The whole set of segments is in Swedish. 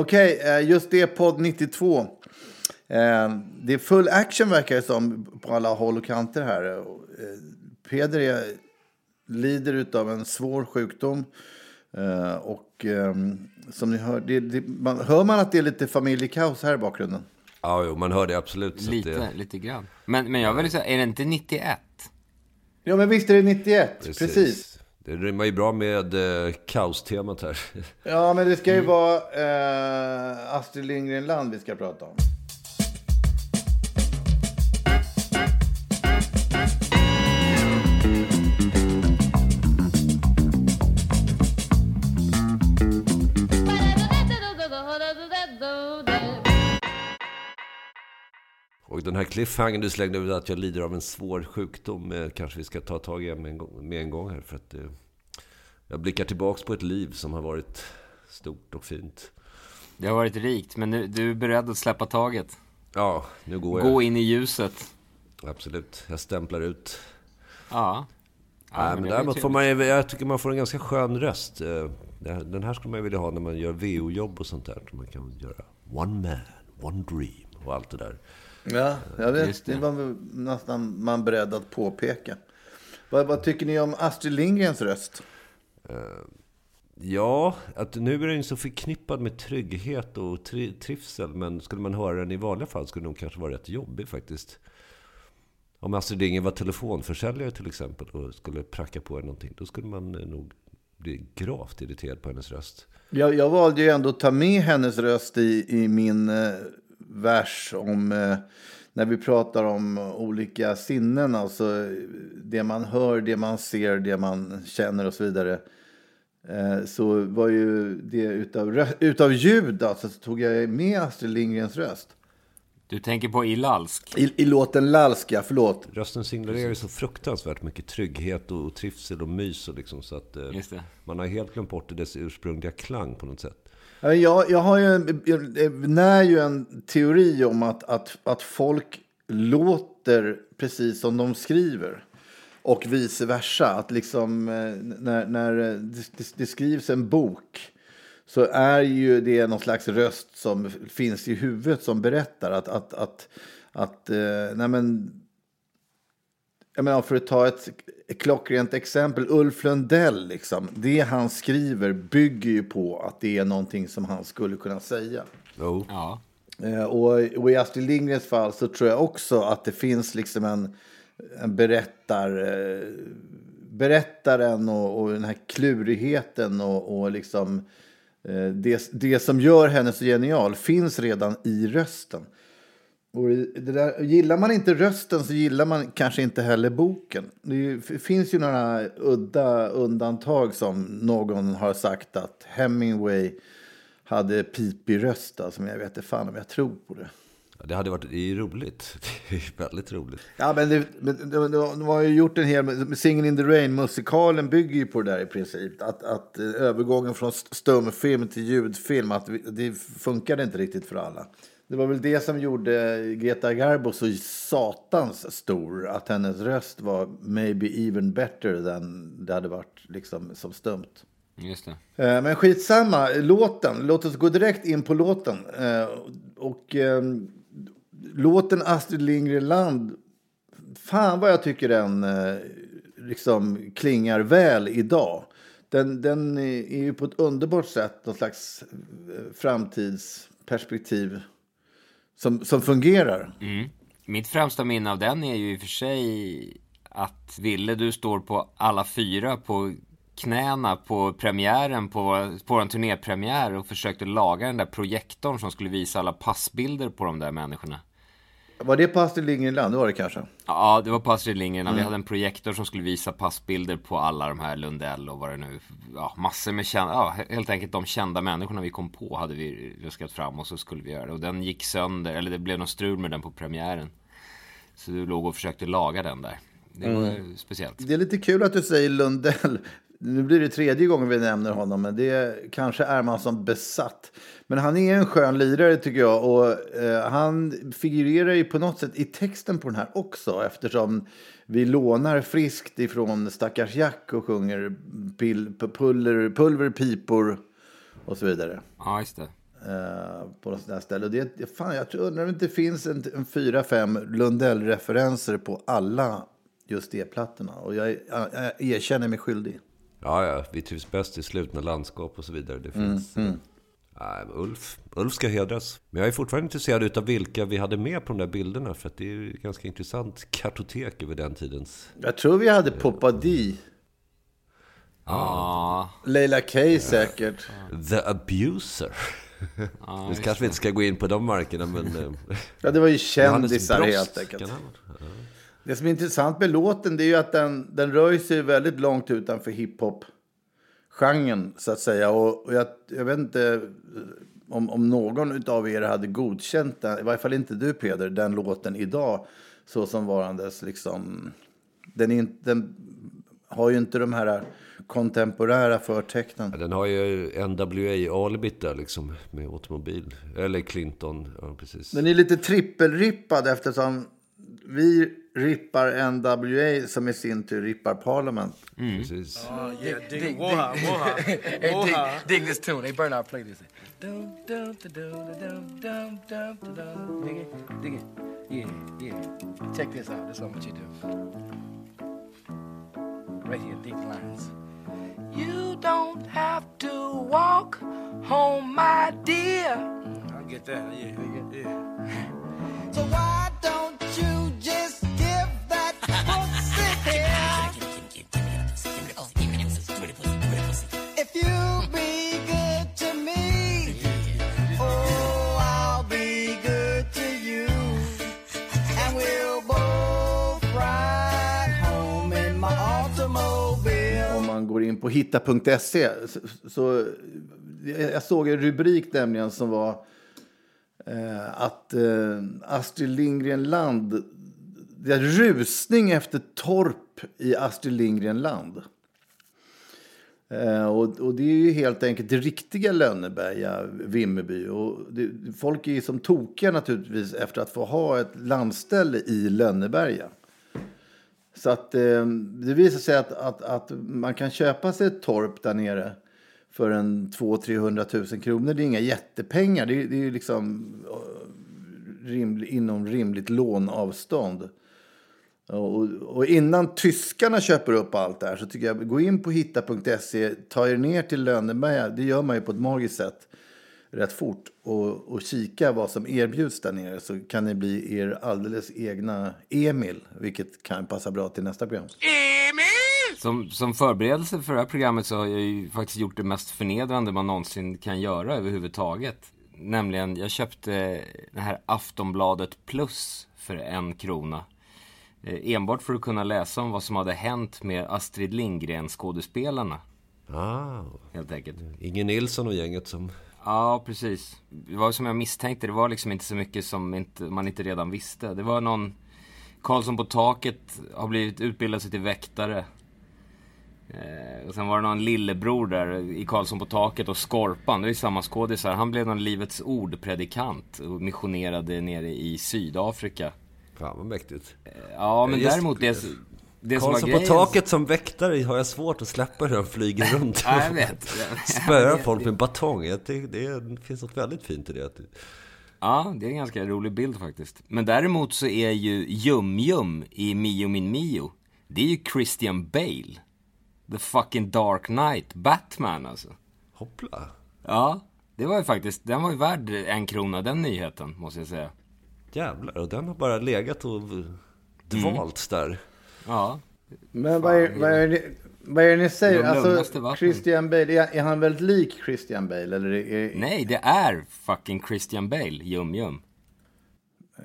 Okej, eh, just det podd 92. Eh, Det är full action verkar det som på alla håll och kanter här. Eh, Peder är, lider av en svår sjukdom. Och ehm, som ni hör, det, det, man, hör man att det är lite familjekaos här i bakgrunden? Ja, jo, man hör det absolut. Lite, det, lite grann. Men, men jag vill säga, är det inte 91? Ja, men visst är det 91, precis. Det rimmar ju bra med eh, kaostemat här. Ja, men det ska ju vara eh, Astrid Lindgren Land vi ska prata om. Och den här cliffhangern du slängde ut att jag lider av en svår sjukdom eh, kanske vi ska ta tag i med en gång, med en gång här. För att eh, jag blickar tillbaks på ett liv som har varit stort och fint. Det har varit rikt, men nu, du är beredd att släppa taget. Ja, nu går jag. Gå in i ljuset. Absolut, jag stämplar ut. Ja. Ja, Nej, men däremot får man jag tycker man får en ganska skön röst. Eh, Den här skulle man ju vilja ha när man gör VO-jobb och sånt där. Man kan göra One Man, One Dream och allt det där. Ja, jag vet. Just Det. det. var nästan man beredd att påpeka. Vad, vad tycker ni om Astrid Lindgrens röst? Ja, att nu är den så förknippad med trygghet och tri trivsel. Men skulle man höra den i vanliga fall skulle den kanske vara rätt jobbig faktiskt. Om Astrid Lindgren var telefonförsäljare till exempel och skulle pracka på en någonting. Då skulle man eh, nog bli gravt irriterad på hennes röst. Jag, jag valde ju ändå att ta med hennes röst i, i min eh, vers om eh, när vi pratar om olika sinnen, alltså det man hör, det man ser, det man känner och så vidare. Eh, så var ju det utav, utav ljud, alltså, så tog jag med Astrid Lindgrens röst. Du tänker på Ilalsk? I, i låten Lalska, förlåt. Rösten signalerar ju så fruktansvärt mycket trygghet och trivsel och mys. Och liksom, så att, eh. Man har helt glömt bort dess ursprungliga klang på något sätt. Jag, jag har ju en, jag när ju en teori om att, att, att folk låter precis som de skriver. Och vice versa. Att liksom eh, när, när eh, det, det, skrivs en bok så är ju det någon slags röst som finns i huvudet som berättar att, att, att, att eh, nej men, jag menar, för att ta ett klockrent exempel, Ulf Lundell, liksom, det han skriver bygger ju på att det är någonting som han skulle kunna säga. Jo. Ja. Eh, och, och i Astrid Lindgrens fall så tror jag också att det finns liksom en, en berättar, eh, berättaren och, och den här klurigheten och, och liksom eh, det, det som gör henne så genial finns redan i rösten. Och det där, gillar man inte rösten så gillar man kanske inte heller boken. Det finns ju några udda undantag som någon har sagt att Hemingway hade pipig röst. Alltså, men jag vet inte fan om jag tror på det. Det hade varit det är roligt. Det är väldigt roligt. Ja, men det, men det, de har ju gjort en hel... Singin' in the Rain-musikalen bygger ju på det där i princip. Att, att eh, övergången från st- stumfilm till ljudfilm, att det funkade inte riktigt för alla. Det var väl det som gjorde Greta Garbo så satans stor. Att hennes röst var maybe even better than det hade varit liksom som stumt. Just det. Eh, Men skitsamma, låten. Låt oss gå direkt in på låten. Eh, Och ehm, låten Astrid Lindgren Land, fan vad jag tycker den eh, liksom klingar väl idag. den, den är ju på ett underbart sätt någon slags framtidsperspektiv som, som fungerar. Mm. Mitt främsta minne av den är ju i och för sig att Ville, du står på alla fyra på knäna på premiären på, på en turnépremiär och försökte laga den där projektorn som skulle visa alla passbilder på de där människorna. Var det på Astrid Lindgren Det var det kanske? Ja, det var på Astrid Lindgren. Mm. Vi hade en projektor som skulle visa passbilder på alla de här Lundell och vad det nu Ja, massor med kända, ja, helt enkelt de kända människorna vi kom på hade vi ruskat fram och så skulle vi göra det. Och den gick sönder, eller det blev något strul med den på premiären. Så du låg och försökte laga den där. Det var mm. speciellt. Det är lite kul att du säger Lundell. Nu blir det tredje gången vi nämner honom, men det kanske är man som besatt. Men han är en skön lirare tycker jag och eh, han figurerar ju på något sätt i texten på den här också eftersom vi lånar friskt ifrån Stackars Jack och sjunger pil, puller, pulver, pipor och så vidare. Ja, just det. Eh, på något sånt ställe. Och det, fan, jag undrar om det inte finns en, en fyra, fem Lundell-referenser på alla just det plattorna. Och jag, jag, jag erkänner mig skyldig. Ja, ja, vi trivs bäst i slutna landskap och så vidare. Det finns... Mm, mm. Nej, Ulf, Ulf ska hedras. Men jag är fortfarande intresserad av vilka vi hade med på de där bilderna. För att det är ganska intressant kartotek över den tidens. Jag tror vi hade Poppa D. Ja. Leila K säkert. The Abuser. Ah, nu kanske vi inte ska gå in på de markerna, men... Eh, ja, det var ju kändisar helt enkelt. Det som är intressant med låten det är ju att den, den rör sig väldigt långt utanför hiphop genren så att säga. Och, och jag, jag, vet inte om, om någon av er hade godkänt den, i varje fall inte du Peder, den låten idag så som varandes liksom. Den, är, den har ju inte de här kontemporära förtecknen. Ja, den har ju NWA-alibit där liksom med automobil. Eller Clinton, ja precis. Den är lite trippelrippad eftersom vi rippar NWA som i sin tur rippar Parliament. Mm. Precis. Yeah, dig, dig, woha, woha. hey, dig, dig this tune. They burn out play this. Dum, dum, dum, dum, dum, dum, dum. Dig it, dig it. Yeah, yeah. Check this out. This is what you do. Right here, dig lines. You don't have to walk home, my dear. I get that. Yeah, yeah. so why på hitta.se så, så jag såg en rubrik nämligen som var eh, att eh, Astrid Lindgren Land, det är rusning efter torp i Astrid Lindgren Land. Eh, och, och, det är ju helt enkelt det riktiga Lönneberga, Vimmerby. Och det, folk är ju som tokiga naturligtvis efter att få ha ett landställe i Lönneberga. Så att eh, det visar sig att, att, att man kan köpa sig ett torp där nere för en 200-300 000 kronor. Det är inga jättepengar. Det är, det är liksom eh, inom rimligt lånavstånd. Och, och, innan tyskarna köper upp allt det här så tycker jag gå in på hitta.se, ta er ner till Lönneberga. Det gör man ju på ett magiskt sätt rätt fort och, och kika vad som erbjuds där nere så kan ni bli er alldeles egna Emil, vilket kan passa bra till nästa program. Emil! Som, som förberedelse för det här programmet så har jag ju faktiskt gjort det mest förnedrande man någonsin kan göra överhuvudtaget. Nämligen, jag köpte det här Aftonbladet Plus för en krona. Eh, enbart för att kunna läsa om vad som hade hänt med Astrid Lindgren-skådespelarna. Ah, Helt enkelt. Inge Nilsson och gänget som Ja, precis. Det var som jag misstänkte, det var liksom inte så mycket som inte, man inte redan visste. Det var någon Karlsson på taket har blivit utbildad sig till väktare. Eh, och sen var det någon lillebror där i Karlsson på taket och Skorpan, det är samma skådisar. Han blev någon Livets Ord-predikant och missionerade nere i Sydafrika. Fan vad mäktigt. Eh, ja, men Just, däremot det, det Karlsson på taket som väktare har jag svårt att släppa hur han flyger runt ja, jag vet. Spöar folk med batong. Det, det finns något väldigt fint i det. Ja, det är en ganska rolig bild faktiskt. Men däremot så är ju Jum Jum i Mio Min Mio, det är ju Christian Bale. The fucking Dark Knight, Batman alltså. Hoppla. Ja, det var ju faktiskt, den var ju värd en krona den nyheten, måste jag säga. Jävlar, och den har bara legat och dvalts där. Ja, Men vad är, vad, är det, vad är det ni säger? De Alltså. Christian Bale, är, är han väldigt lik Christian Bale? Eller är, nej det är fucking Christian Bale, Jum Jum.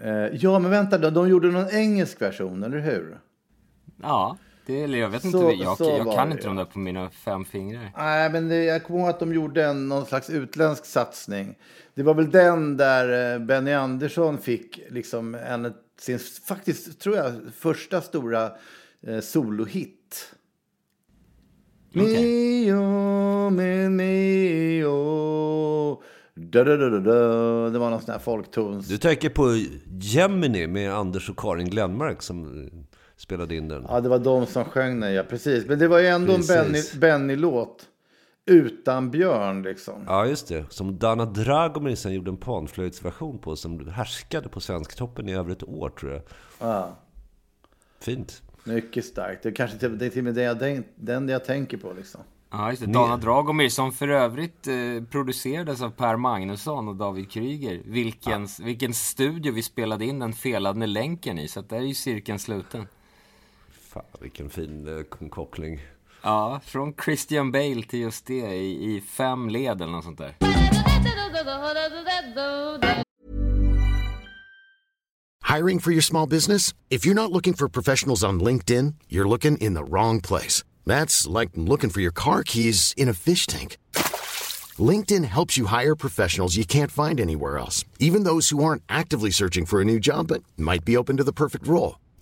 eh, ja, men vänta då. De gjorde någon engelsk version, eller hur? Ja, det, eller jag vet Så- inte, jag, så jag var kan det, inte de där på mina fem fingrar. Nej, men det, jag kommer ihåg att de gjorde en, någon slags utländsk satsning. Det var väl den där eh, Benny Andersson fick liksom en, sin, faktiskt tror jag, första stora eh, solohit. Okej. Mio, min mio. Da, da, da, da, da. Det var någon sån här folktons. Du tänker på Gemini med Anders och Karin Glenmark som spelade in den. Ja, det var de som sjöng den, ja. Precis. Men det var ju ändå Precis. en Benny- Benny-låt. Utan Björn, liksom. Ja, just det. Som Dana Dragomir sen gjorde en panflöjtsversion på som härskade på Svensktoppen i över ett år, tror jag. Ja. Fint. Mycket starkt. Det är kanske till, det är till och med det jag, tänk- den jag tänker på liksom. Ja, just det. Dana Dragomir som för övrigt eh, producerades av Per Magnusson och David Kryger. Vilken, vilken studio vi spelade in den felande länken i, så att där är ju cirkeln sluten. Fan, vilken fin eh, koppling. Ja, från Christian Bale till just det i, i fem led eller något sånt där. Hiring for your small business? If you're not looking for professionals on LinkedIn, you're looking in the wrong place. That's like looking for your car keys in a fish tank. LinkedIn helps you hire professionals you can't find anywhere else, even those who aren't actively searching for a new job but might be open to the perfect role.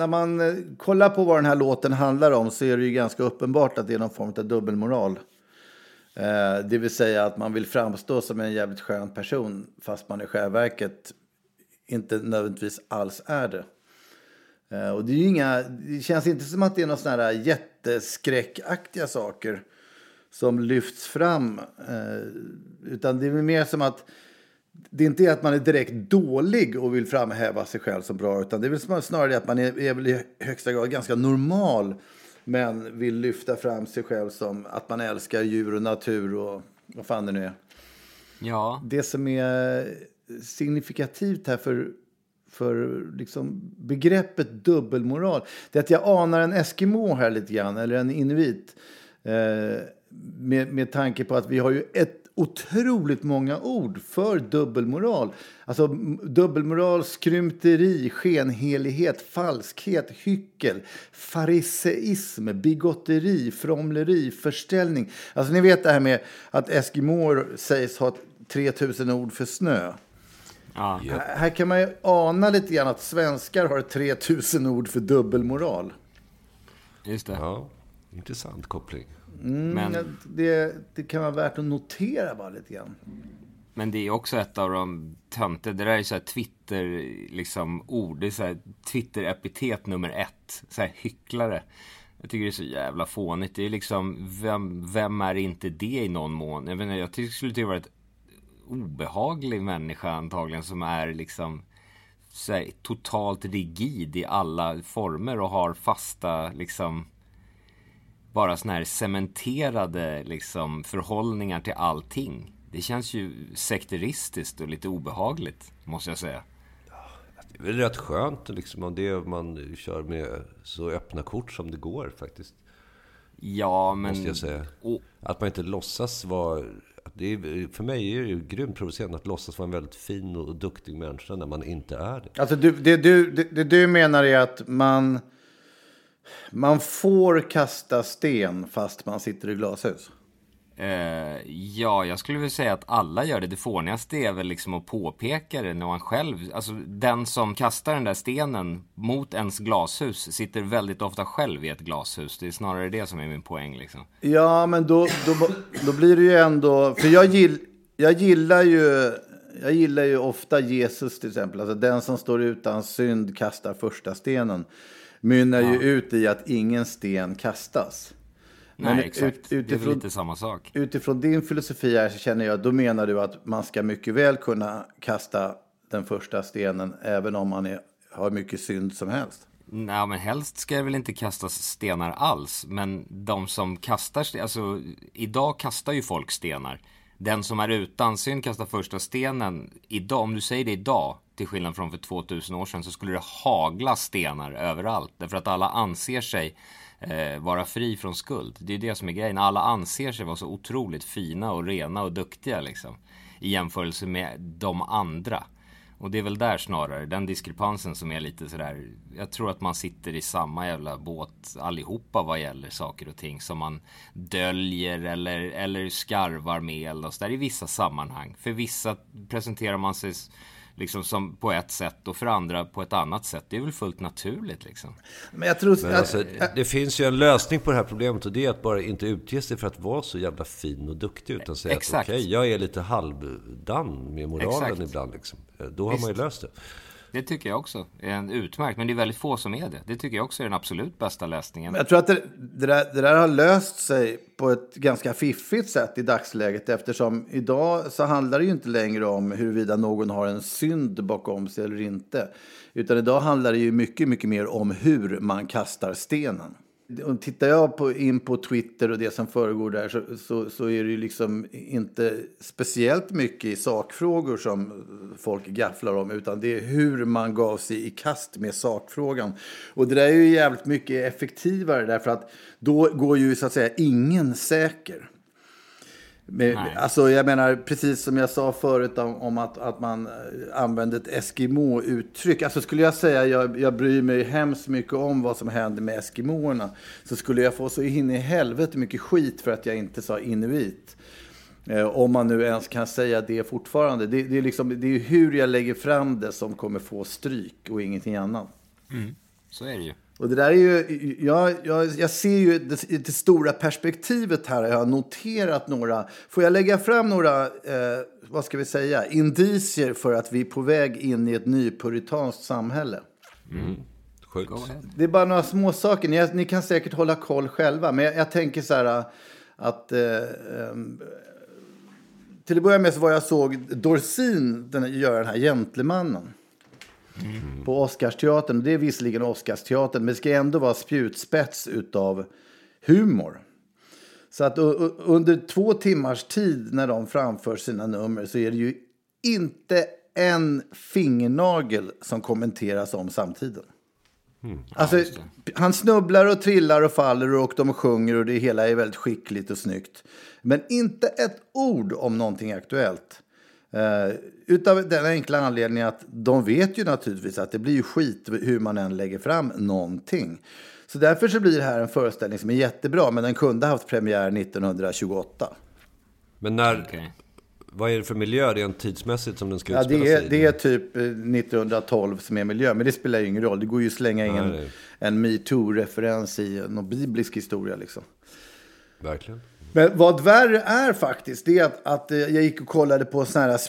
När man eh, kollar på vad den här låten handlar om så är det ju ganska uppenbart att det är någon form av dubbelmoral. Eh, det vill säga att man vill framstå som en jävligt skön person fast man i själva verket inte nödvändigtvis alls är det. Eh, och det, är ju inga, det känns inte som att det är några sådana här jätteskräckaktiga saker som lyfts fram. Eh, utan det är mer som att det är inte att man är direkt dålig och vill framhäva sig själv som bra. Utan det är väl snarare att man är, är väl i högsta grad ganska normal. Men vill lyfta fram sig själv som att man älskar djur och natur och vad fan det nu är. Ja, Det som är signifikativt här för, för liksom begreppet dubbelmoral. Det är att jag anar en eskimo här lite grann, eller en inuit. Eh, med, med tanke på att vi har ju ett otroligt många ord för dubbelmoral. Alltså dubbelmoral, skrymteri, skenhelighet, falskhet, hyckel, fariseism, bigotteri, fromleri, förställning. Alltså ni vet det här med att eskimoer sägs ha 3000 ord för snö. ja. Här- Här kan man ju ana lite grann att svenskar har 3000 ord för dubbelmoral. just det. Ja, intressant koppling. Mm, Men- det, det kan vara värt att notera bara lite grann. Men det är också ett av de töntiga, det där är så här Twitter, liksom ord, det är så här Twitter-epitet nummer ett, så här hycklare. Jag tycker det är så jävla fånigt. Det är liksom, vem, vem är inte det i någon mån? Jag menar, jag tycker det skulle tycka vara ett obehaglig människa antagligen som är liksom här, totalt rigid i alla former och har fasta liksom bara såna här cementerade liksom förhållningar till allting. Det känns ju sekteristiskt och lite obehagligt, måste jag säga. Det är väl rätt skönt liksom om det man kör med så öppna kort som det går faktiskt. Ja, men... Måste jag säga. Och, Att man inte låtsas vara... Det är, för mig är det ju grymt provocerande att låtsas vara en väldigt fin och duktig människa när man inte är det. Alltså du, det, du, det, det du menar är att man, man får kasta sten fast man sitter i glashus? eh, ja, jag skulle väl säga att alla gör det. Det fånigaste är väl liksom att påpeka det när man själv... Alltså den som kastar den där stenen mot ens glashus sitter väldigt ofta själv i ett glashus. Det är snarare det som är min poäng liksom. Ja, men då, då, då blir det ju ändå... För jag, gill, jag gillar ju... Jag gillar ju ofta Jesus till exempel. Alltså den som står utan synd kastar första stenen. Mynnar ju ut i att ingen sten kastas. Men Nej, exakt. ut- det är väl utifrån- lite samma sak. Utifrån din filosofi här så känner jag, då menar du att man ska mycket väl kunna kasta den första stenen även om man är, har mycket synd som helst. Nej, men helst ska det väl inte kastas stenar alls. Men de som kastar alltså idag kastar ju folk stenar. Den som är utan synd kastar första stenen. Idag, om du säger det idag, till skillnad från för 2000 år sedan, så skulle det hagla stenar överallt. Därför att alla anser sig eh, vara fri från skuld. Det är det som är grejen. Alla anser sig vara så otroligt fina och rena och duktiga liksom. I jämförelse med de andra. Och det är väl där snarare, den diskrepansen som är lite sådär. Jag tror att man sitter i samma jävla båt allihopa vad gäller saker och ting som man döljer eller, eller skarvar med eller så där i vissa sammanhang. För vissa presenterar man sig liksom som på ett sätt och för andra på ett annat sätt. Det är väl fullt naturligt liksom. Men jag tror... Men att, alltså, det finns ju en lösning på det här problemet och det är att bara inte utge sig för att vara så jävla fin och duktig. Utan säga Exakt. att okej, jag är lite halvdan med moralen Exakt. ibland. Liksom. Då har man ju löst det. Det tycker jag också är en utmärkt, men det är väldigt få som är det. Det tycker jag också är den absolut bästa läsningen. jag tror att det, det, där, det där har löst sig på ett ganska fiffigt sätt i dagsläget eftersom idag så handlar det ju inte längre om huruvida någon har en synd bakom sig eller inte. Utan idag handlar det ju mycket, mycket mer om hur man kastar stenen. Och tittar jag på, in på Twitter och det som föregår där så, så, så är det ju liksom inte speciellt mycket i sakfrågor som folk gafflar om utan det är hur man gav sig i kast med sakfrågan. Och det där är ju jävligt mycket effektivare därför att då går ju så att säga ingen säker. Men, alltså jag menar, precis som jag sa förut om, om att, att man eh, använder ett Eskimo-uttryck. Alltså skulle jag säga jag, jag bryr mig hemskt mycket om vad som händer med Eskimoerna. Så skulle jag få så in i helvete mycket skit för att jag inte sa inuit. Eh, om man nu ens kan säga det fortfarande. Det, det, är liksom, det är hur jag lägger fram det som kommer få stryk och ingenting annat. Så är det ju. Och det där är ju, jag, jag, jag ser ju det, det stora perspektivet här. Jag har noterat några, får jag lägga fram några, eh, vad ska vi säga, indicier för att vi är på väg in i ett nypuritanskt samhälle. Sjukt. Go ahead. Det är bara några små saker. Ni, ni kan säkert hålla koll själva. Men jag, jag tänker så här att... Eh, ehm, till att börja med så var jag såg Dorsin den, göra den här Gentlemannen. På Oscarsteatern. Det är visserligen Oscarsteatern, men det ska ändå vara spjutspets utav humor. Så att under två timmars tid när de framför sina nummer så är det ju inte en fingernagel som kommenteras om samtiden. Alltså, han snubblar och trillar och faller och de sjunger och det hela är väldigt skickligt och snyggt. Men inte ett ord om någonting aktuellt. Uh, utav den enkla anledningen att de vet ju naturligtvis att det blir ju skit hur man än lägger fram någonting. Så därför så blir det här en föreställning som är jättebra, men den kunde haft premiär 1928. Men när... Okej. Vad är det för miljö rent tidsmässigt som den ska Ja, utspela det, sig är, i? det är typ eh, 1912 som är miljö, men det spelar ju ingen roll. Det går ju att slänga in Nej, en, nej. en metoo-referens i någon biblisk historia. Liksom. Verkligen. Men vad värre är faktiskt, det är att, att eh, jag gick och kollade på sån här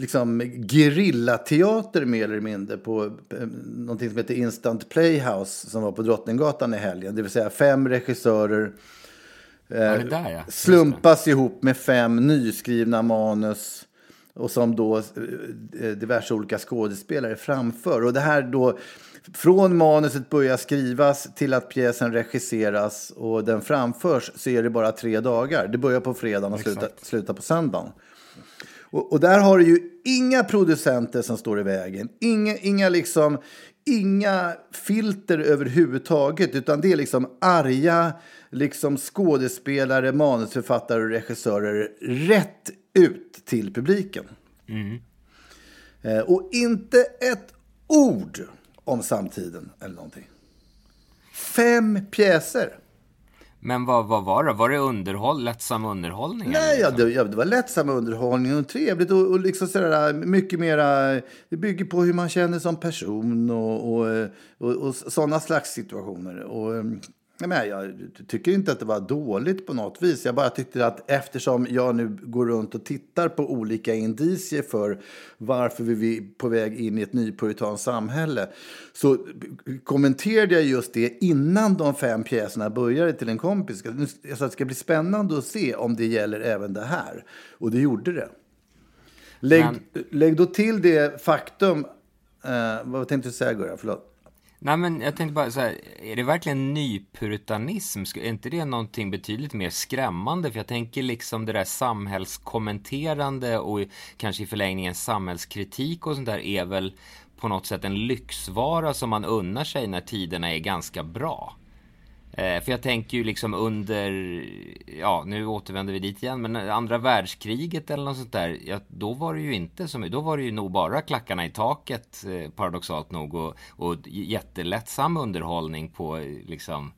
liksom, gerillateater mer eller mindre på eh, någonting som heter Instant Playhouse som var på Drottninggatan i helgen. Det vill säga fem regissörer Ja, det där ja. Slumpas ihop med fem nyskrivna manus. och som då eh, diverse olika skådespelare framför. Och det här då, från manuset börjar skrivas till att pjäsen regisseras och den framförs så är det bara tre dagar. Det börjar på fredagen och slutar, slutar på söndagen. Och, och där har du ju inga producenter som står i vägen. Inga, inga, liksom, inga filter överhuvudtaget. Utan det är liksom arga liksom skådespelare, manusförfattare och regissörer rätt ut till publiken. Eh, och inte ett ord om samtiden eller någonting. Fem pjäser. Men vad, vad var det? Var det underhåll, lättsam underhållning? Nej, eller ja, liksom? det, ja, det var lättsam underhållning och trevligt och, och liksom sådär, mycket mera, det bygger på hur man känner som person och, och, och, och sådana slags situationer. Och, ehm, jag, tycker inte att det var dåligt på något vis. Jag bara tyckte att eftersom jag nu går runt och tittar på olika indicier för varför vi är på väg in i ett nypuritanskt samhälle så kommenterade jag just det innan de fem pjäserna började till en kompis. Att det ska bli spännande att se om det gäller även det här. Och det gjorde det. Lägg, Men- lägg då till det faktum... Eh, vad tänkte du säga, Gurra? Förlåt. Nej men jag tänkte bara så här, är det verkligen nypuritanism? Är inte det någonting betydligt mer skrämmande? För jag tänker liksom det där samhällskommenterande och kanske i förlängningen samhällskritik och sånt där är väl på något sätt en lyxvara som man unnar sig när tiderna är ganska bra. Eh, för jag tänker ju liksom under, ja nu återvänder vi dit igen, men andra världskriget eller något sånt där, ja, då var det ju inte som, då var det ju nog bara klackarna i taket, eh, paradoxalt nog, och, och jättelättsam underhållning på eh, liksom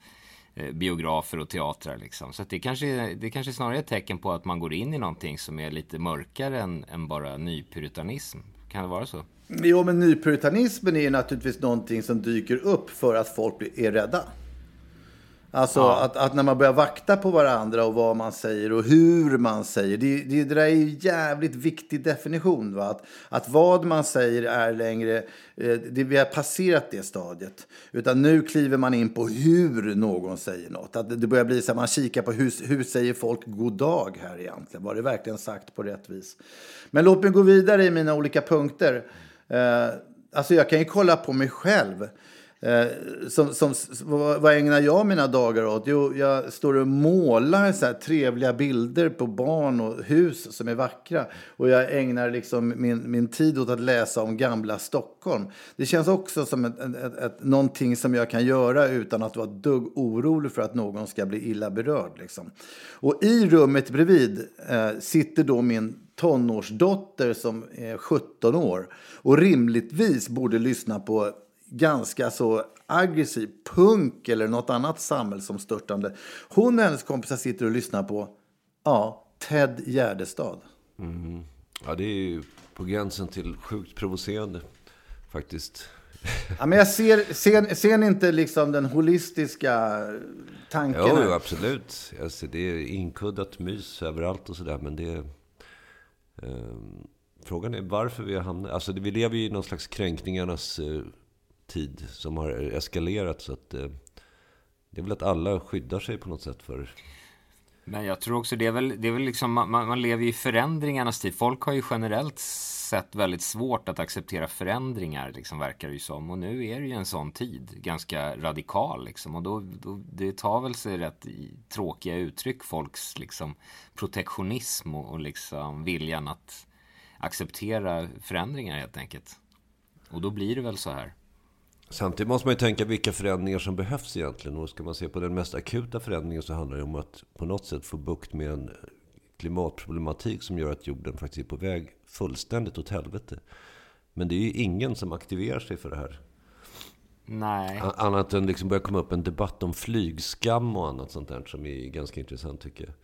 biografer och teatrar liksom. Så att det kanske, det kanske snarare är ett tecken på att man går in i någonting som är lite mörkare än, än bara nypuritanism. Kan det vara så? Jo, men nypuritanismen är ju naturligtvis någonting som dyker upp för att folk är rädda. Alltså att, att när man börjar vakta på varandra och vad man säger och hur man säger. Det, det, det där är ju jävligt viktig definition. Va? Att, att vad man säger är längre, eh, det, vi har passerat det stadiet. Utan nu kliver man in på hur någon säger något. Att det börjar bli så att man kikar på hur, hur säger folk god dag här egentligen. Var det verkligen sagt på rätt vis? Men låt mig gå vidare i mina olika punkter. Eh, alltså jag kan ju kolla på mig själv. Eh, som, som, vad, vad ägnar jag mina dagar åt? Jo, jag står och målar så här trevliga bilder på barn och hus som är vackra. Och jag ägnar liksom min, min tid åt att läsa om gamla Stockholm. Det känns också som ett, ett, ett, ett, någonting som jag kan göra utan att vara dugg orolig för att någon ska bli illa berörd. Liksom. Och i rummet bredvid eh, sitter då min tonårsdotter som är 17 år och rimligtvis borde lyssna på ganska så aggressiv punk eller något annat samhällsomstörtande. Hon och hennes kompisar sitter och lyssnar på ja, Ted Gärdestad. Ja, det är ju på gränsen till sjukt provocerande faktiskt. Ja, men jag ser, ser, ser ni inte liksom den holistiska tanken? Jo, jo, absolut. Alltså, det är inkuddat mys överallt och sådär. Men det... ehm, frågan är varför vi har hamnat... Alltså, vi lever ju i någon slags kränkningarnas eh, tid som har eskalerat. Så att... Eh, det är väl att alla skyddar sig på något sätt för... Men jag tror också det är väl, det är väl liksom, man, man lever ju i förändringarnas tid. Folk har ju generellt sett väldigt svårt att acceptera förändringar, liksom, verkar det ju som. Och nu är det ju en sån tid, ganska radikal liksom. Och då, då det tar väl sig rätt tråkiga uttryck, folks liksom protektionism och, och liksom viljan att acceptera förändringar helt enkelt. Och då blir det väl så här. Samtidigt måste man ju tänka vilka förändringar som behövs egentligen. Och ska man se på den mest akuta förändringen så handlar det om att på något sätt få bukt med en klimatproblematik som gör att jorden faktiskt är på väg fullständigt åt helvete. Men det är ju ingen som aktiverar sig för det här. Nej. Annat än liksom börjar komma upp en debatt om flygskam och annat sånt där som är ganska intressant tycker jag.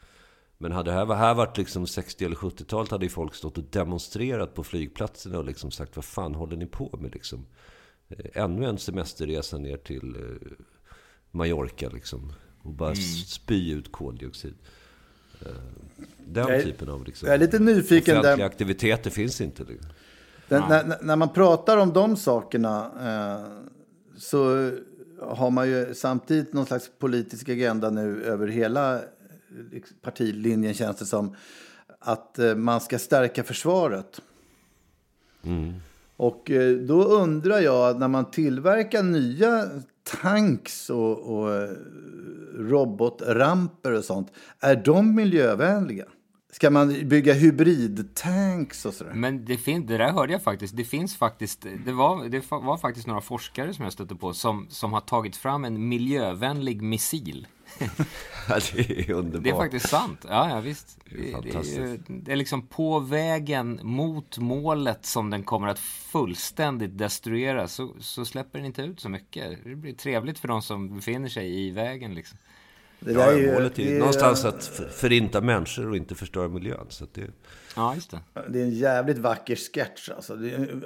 Men hade det här, här varit liksom 60 eller 70-talet hade ju folk stått och demonstrerat på flygplatserna och liksom sagt vad fan håller ni på med liksom. Eh, Ännu en semesterresa ner till eh, Mallorca liksom. Och bara spy ut koldioxid. Eh, Den är- typen av liksom, jag är lite nyfiken där- aktiviteter finns inte. Liksom. Den, när, när- när man pratar om de sakerna eh, så har man ju samtidigt någon slags politisk agenda nu över hela eh, partilinjen känns det som. Att man ska stärka försvaret. Och eh, då undrar jag, när man tillverkar nya tanks och, och eh, robotramper och sånt, är de miljövänliga? Ska man bygga hybridtanks och sådär? Men det, fin- det där hörde jag faktiskt. Det finns faktiskt, det var, det var faktiskt några forskare som jag stötte på som, som har tagit fram en miljövänlig missil. Ja, det är underbart. Det är faktiskt sant. Ja, ja visst. är Det, det, är, fantastiskt. det är liksom på vägen mot målet som den kommer att fullständigt destruera så, så släpper den inte ut så mycket. Det blir trevligt för de som befinner sig i vägen liksom. Det Ja, där är ju- målet är det ju någonstans att förinta människor och inte förstöra miljön. Så att det, Ja, just det. Det är en jävligt vacker sketch. Alltså. Det är,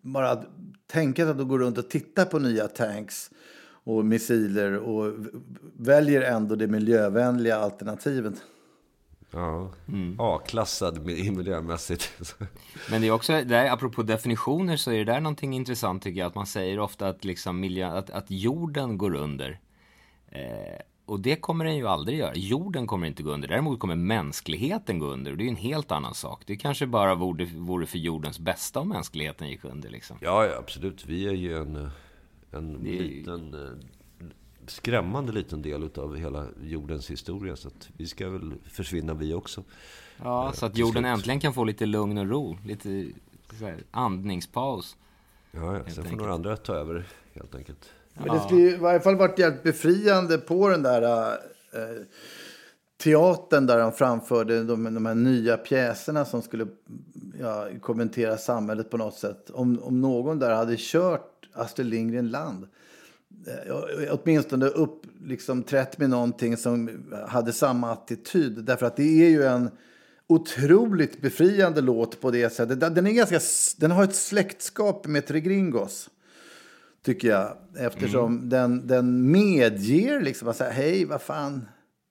bara att tänka att de går runt och tittar på nya tanks och missiler och väljer ändå det miljövänliga alternativet. ja, Mm. A-klassad mi- miljömässigt. Men det är också, där, apropå definitioner så är det där någonting intressant tycker jag. Att man säger ofta att, liksom miljö, att, att jorden går under. Eh, och det kommer den ju aldrig göra. Jorden kommer inte gå under. Däremot kommer mänskligheten gå under. Och det är ju en helt annan sak. Det kanske bara vore, vore för jordens bästa om mänskligheten gick under liksom. Ja, ja, absolut. Vi är ju en, eh, en Det liten, eh, skrämmande liten del av hela jordens historia. Så att vi ska väl försvinna vi också. Ja, så att jorden slut. äntligen kan få lite lugn och ro. Lite så här, andningspaus. Ja, ja. Sen får enkelt. några andra ta över, helt enkelt. Men det skulle ju i varje fall varit jävligt befriande på den där eh, teatern där de framförde de, de här nya pjäserna som skulle ja, kommentera samhället på något sätt. Om, om någon där hade kört Astrid Lindgren Land. Eh, åtminstone upp, liksom trätt med någonting som hade samma attityd. Därför att det är ju en otroligt befriande låt på det sättet. Den, är ganska, den har ett släktskap med Tre Gringos tycker jag. Eftersom den, den medger liksom att säga, hej, vad fan,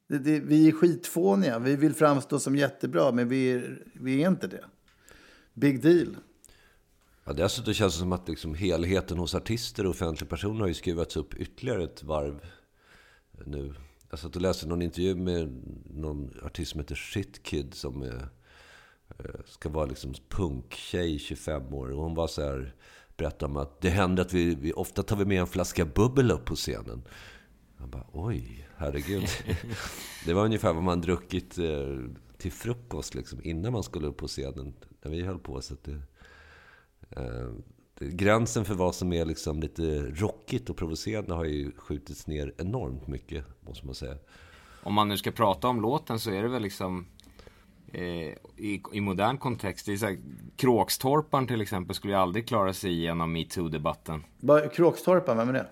det, det, vi är skitfåniga, vi vill framstå som jättebra, men vi är, vi är inte det. Big deal. Ja, dessutom känns det som att liksom helheten hos artister och offentliga personer har ju skruvats upp ytterligare ett varv nu. Alltså, Jag satt och läste någon intervju med någon artist som heter Shitkid som är, eh, ska vara liksom punktjej, 25 år. Och hon var så här, berättade om att det händer att vi, vi ofta tar vi med en flaska bubbel upp på scenen. Jag bara, oj, herregud. det var ungefär vad man druckit eh, till frukost liksom, innan man skulle upp på scenen. När vi höll på. Så att det, eh, det, gränsen för vad som är liksom lite rockigt och provocerande har ju skjutits ner enormt mycket, måste man säga. Om man nu ska prata om låten så är det väl liksom eh, i, i modern kontext. Det är så här, Kråkstorpan till exempel skulle ju aldrig klara sig igenom metoo-debatten. Kråkstorpan, vem är det?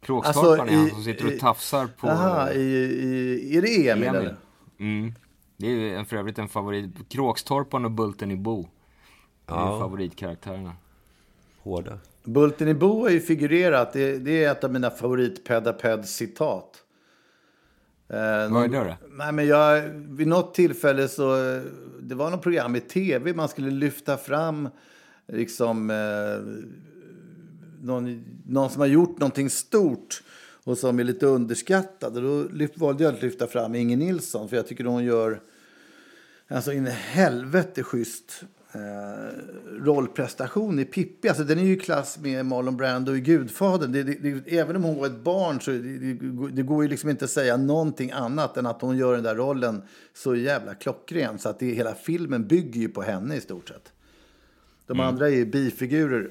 Kråkstorpan Alltså, är han som sitter och i- tafsar på Aha, i, i, är det Emil, Emil. eller? Mm. Det är ju en- för övrigt en favorit. Kråkstorpan och Bulten i Bo. Det är Ja. favoritkaraktärerna. Hårda. Bulten i Bo har ju figurerat, det, det är ett av mina favoritpedaped-citat. Eh, Vad är det då? Nej, men jag, vid något tillfälle så, eh, det var något program i tv, man skulle lyfta fram liksom eh, någon, någon som har gjort någonting stort och som är lite underskattad. Och då lyft, valde jag att lyfta fram Inger Nilsson, för jag tycker hon gör Alltså in i helvete schysst eh, rollprestation i Pippi. Alltså, den är ju i klass med Marlon Brando i Gudfadern. Det, det, det, även om hon var ett barn så det, det, går ju liksom inte att säga någonting annat än att hon gör den där rollen så jävla klockren. Så att det, hela filmen bygger ju på henne i stort sett. De andra är ju bifigurer.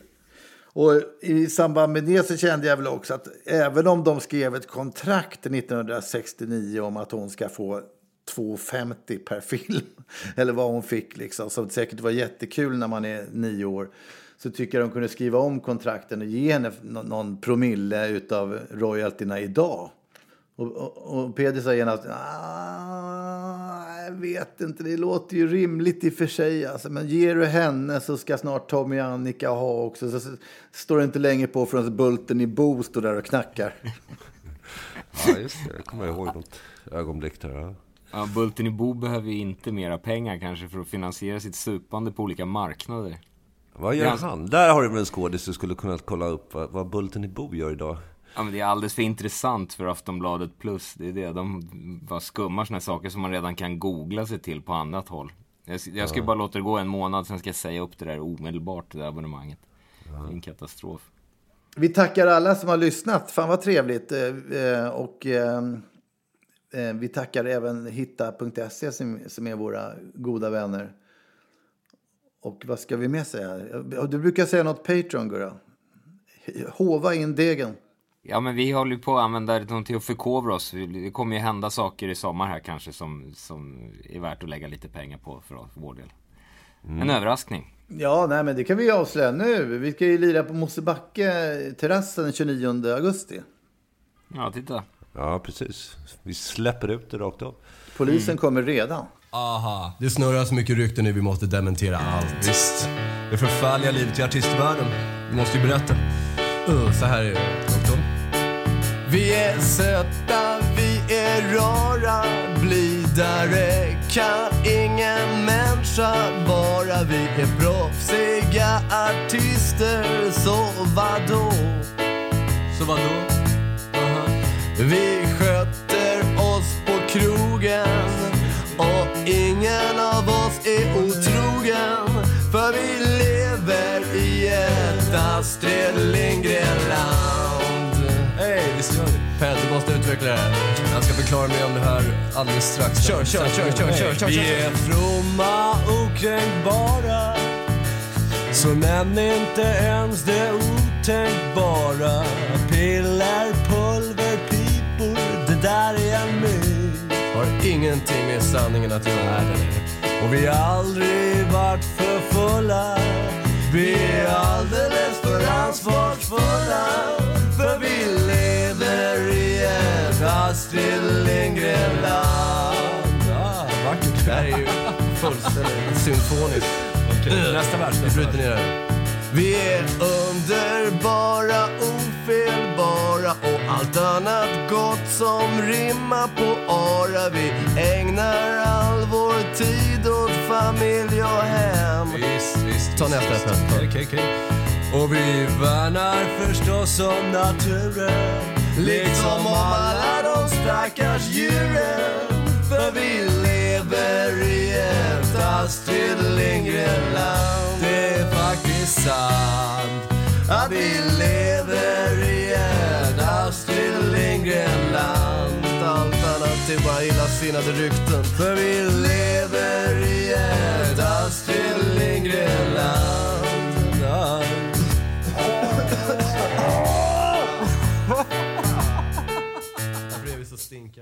Och i samband med det så kände jag väl också att även om de skrev ett kontrakt 1969 om att hon ska få 2,50 per film, eller vad hon fick, liksom, som säkert var jättekul när man är nio år, så tycker jag de kunde skriva om kontrakten och ge henne någon promille av royaltyna idag. Och, och, och Peder sa genast, "Ah, jag vet inte, det låter ju rimligt i och för sig. Alltså, men ger du henne så ska snart Tommy och Annika ha också. Så, så, står det inte länge på förrän Bulten i Bo står där och knackar. Ja, just det. Jag kommer ihåg något ögonblick där. Ja. Ja, Bulten i Bo behöver ju inte mera pengar kanske för att finansiera sitt supande på olika marknader. Vad gör han? Där har du en skådis du skulle kunna kolla upp vad, vad Bulten i Bo gör idag. Ja, men det är alldeles för intressant för Aftonbladet plus. Det är det. De bara skummar såna här saker som man redan kan googla sig till på annat håll. Jag, jag ska ju bara låta det gå en månad, sen ska jag säga upp det där omedelbart, det där abonnemanget. Det är en katastrof. Vi tackar alla som har lyssnat. Fan vad trevligt. Eh, eh, Och eh, eh, vi tackar även hitta.se som, är våra goda vänner. Och vad ska vi mer säga? Ja, Du brukar säga något Patreon, Gurra. Hova in degen. Ja men vi håller ju på att använda det till att förkovra oss. Det kommer ju hända saker i sommar här kanske som, som är värt att lägga lite pengar på för vår del. En överraskning. Ja, nej, men det kan vi avslöja nu. Vi ska ju lira på Mosebacke terrassen den 29 augusti. Ja, titta. Ja, precis. Vi släpper ut det rakt av. Polisen kommer redan. Aha, det snurrar så mycket rykten nu vi måste dementera allt. Visst. Det förfärliga livet i artistvärlden. Vi måste ju berätta. Uh, så här är det. Vi är söta, vi är rara, blidare kan ingen människa vara. Vi är proffsiga artister, så vadå? Så vadå? Aha. Vi sköter oss på krogen och ingen av oss är otrogen för vi lever i ett Astrid Lindgren-land. Per, du måste utveckla det här. Jag ska förklara mer om det här alldeles strax. Kör, kör, kör, kör, kör, kör. Vi är fromma, okränkbara. Som än inte ens det otänkbara. Piller, pulver, pipor, det där är en myt. Har ingenting med sanningen att göra. Och vi har aldrig varit för fulla. Vi är alldeles för ansvarsfulla. För vi Astrid Lindgren-land ah, Vackert. Det här är ju fullständigt symfoniskt. Nästa vers. Vi bryter ner det. Vi är underbara, ofelbara och allt annat gott som rimmar på ara. Vi ägnar all vår tid åt familj och hem. Visst, visst. Ta nästa Petter. Och vi värnar förstås om naturen. Liksom om alla de stackars djuren. För vi lever i ett Astrid Lindgren-land. Det är faktiskt sant att vi lever i ett Astrid Lindgren-land. Allt annat är bara illasinnade rykten. För vi lever i ett Astrid Lindgren-land. Stinka.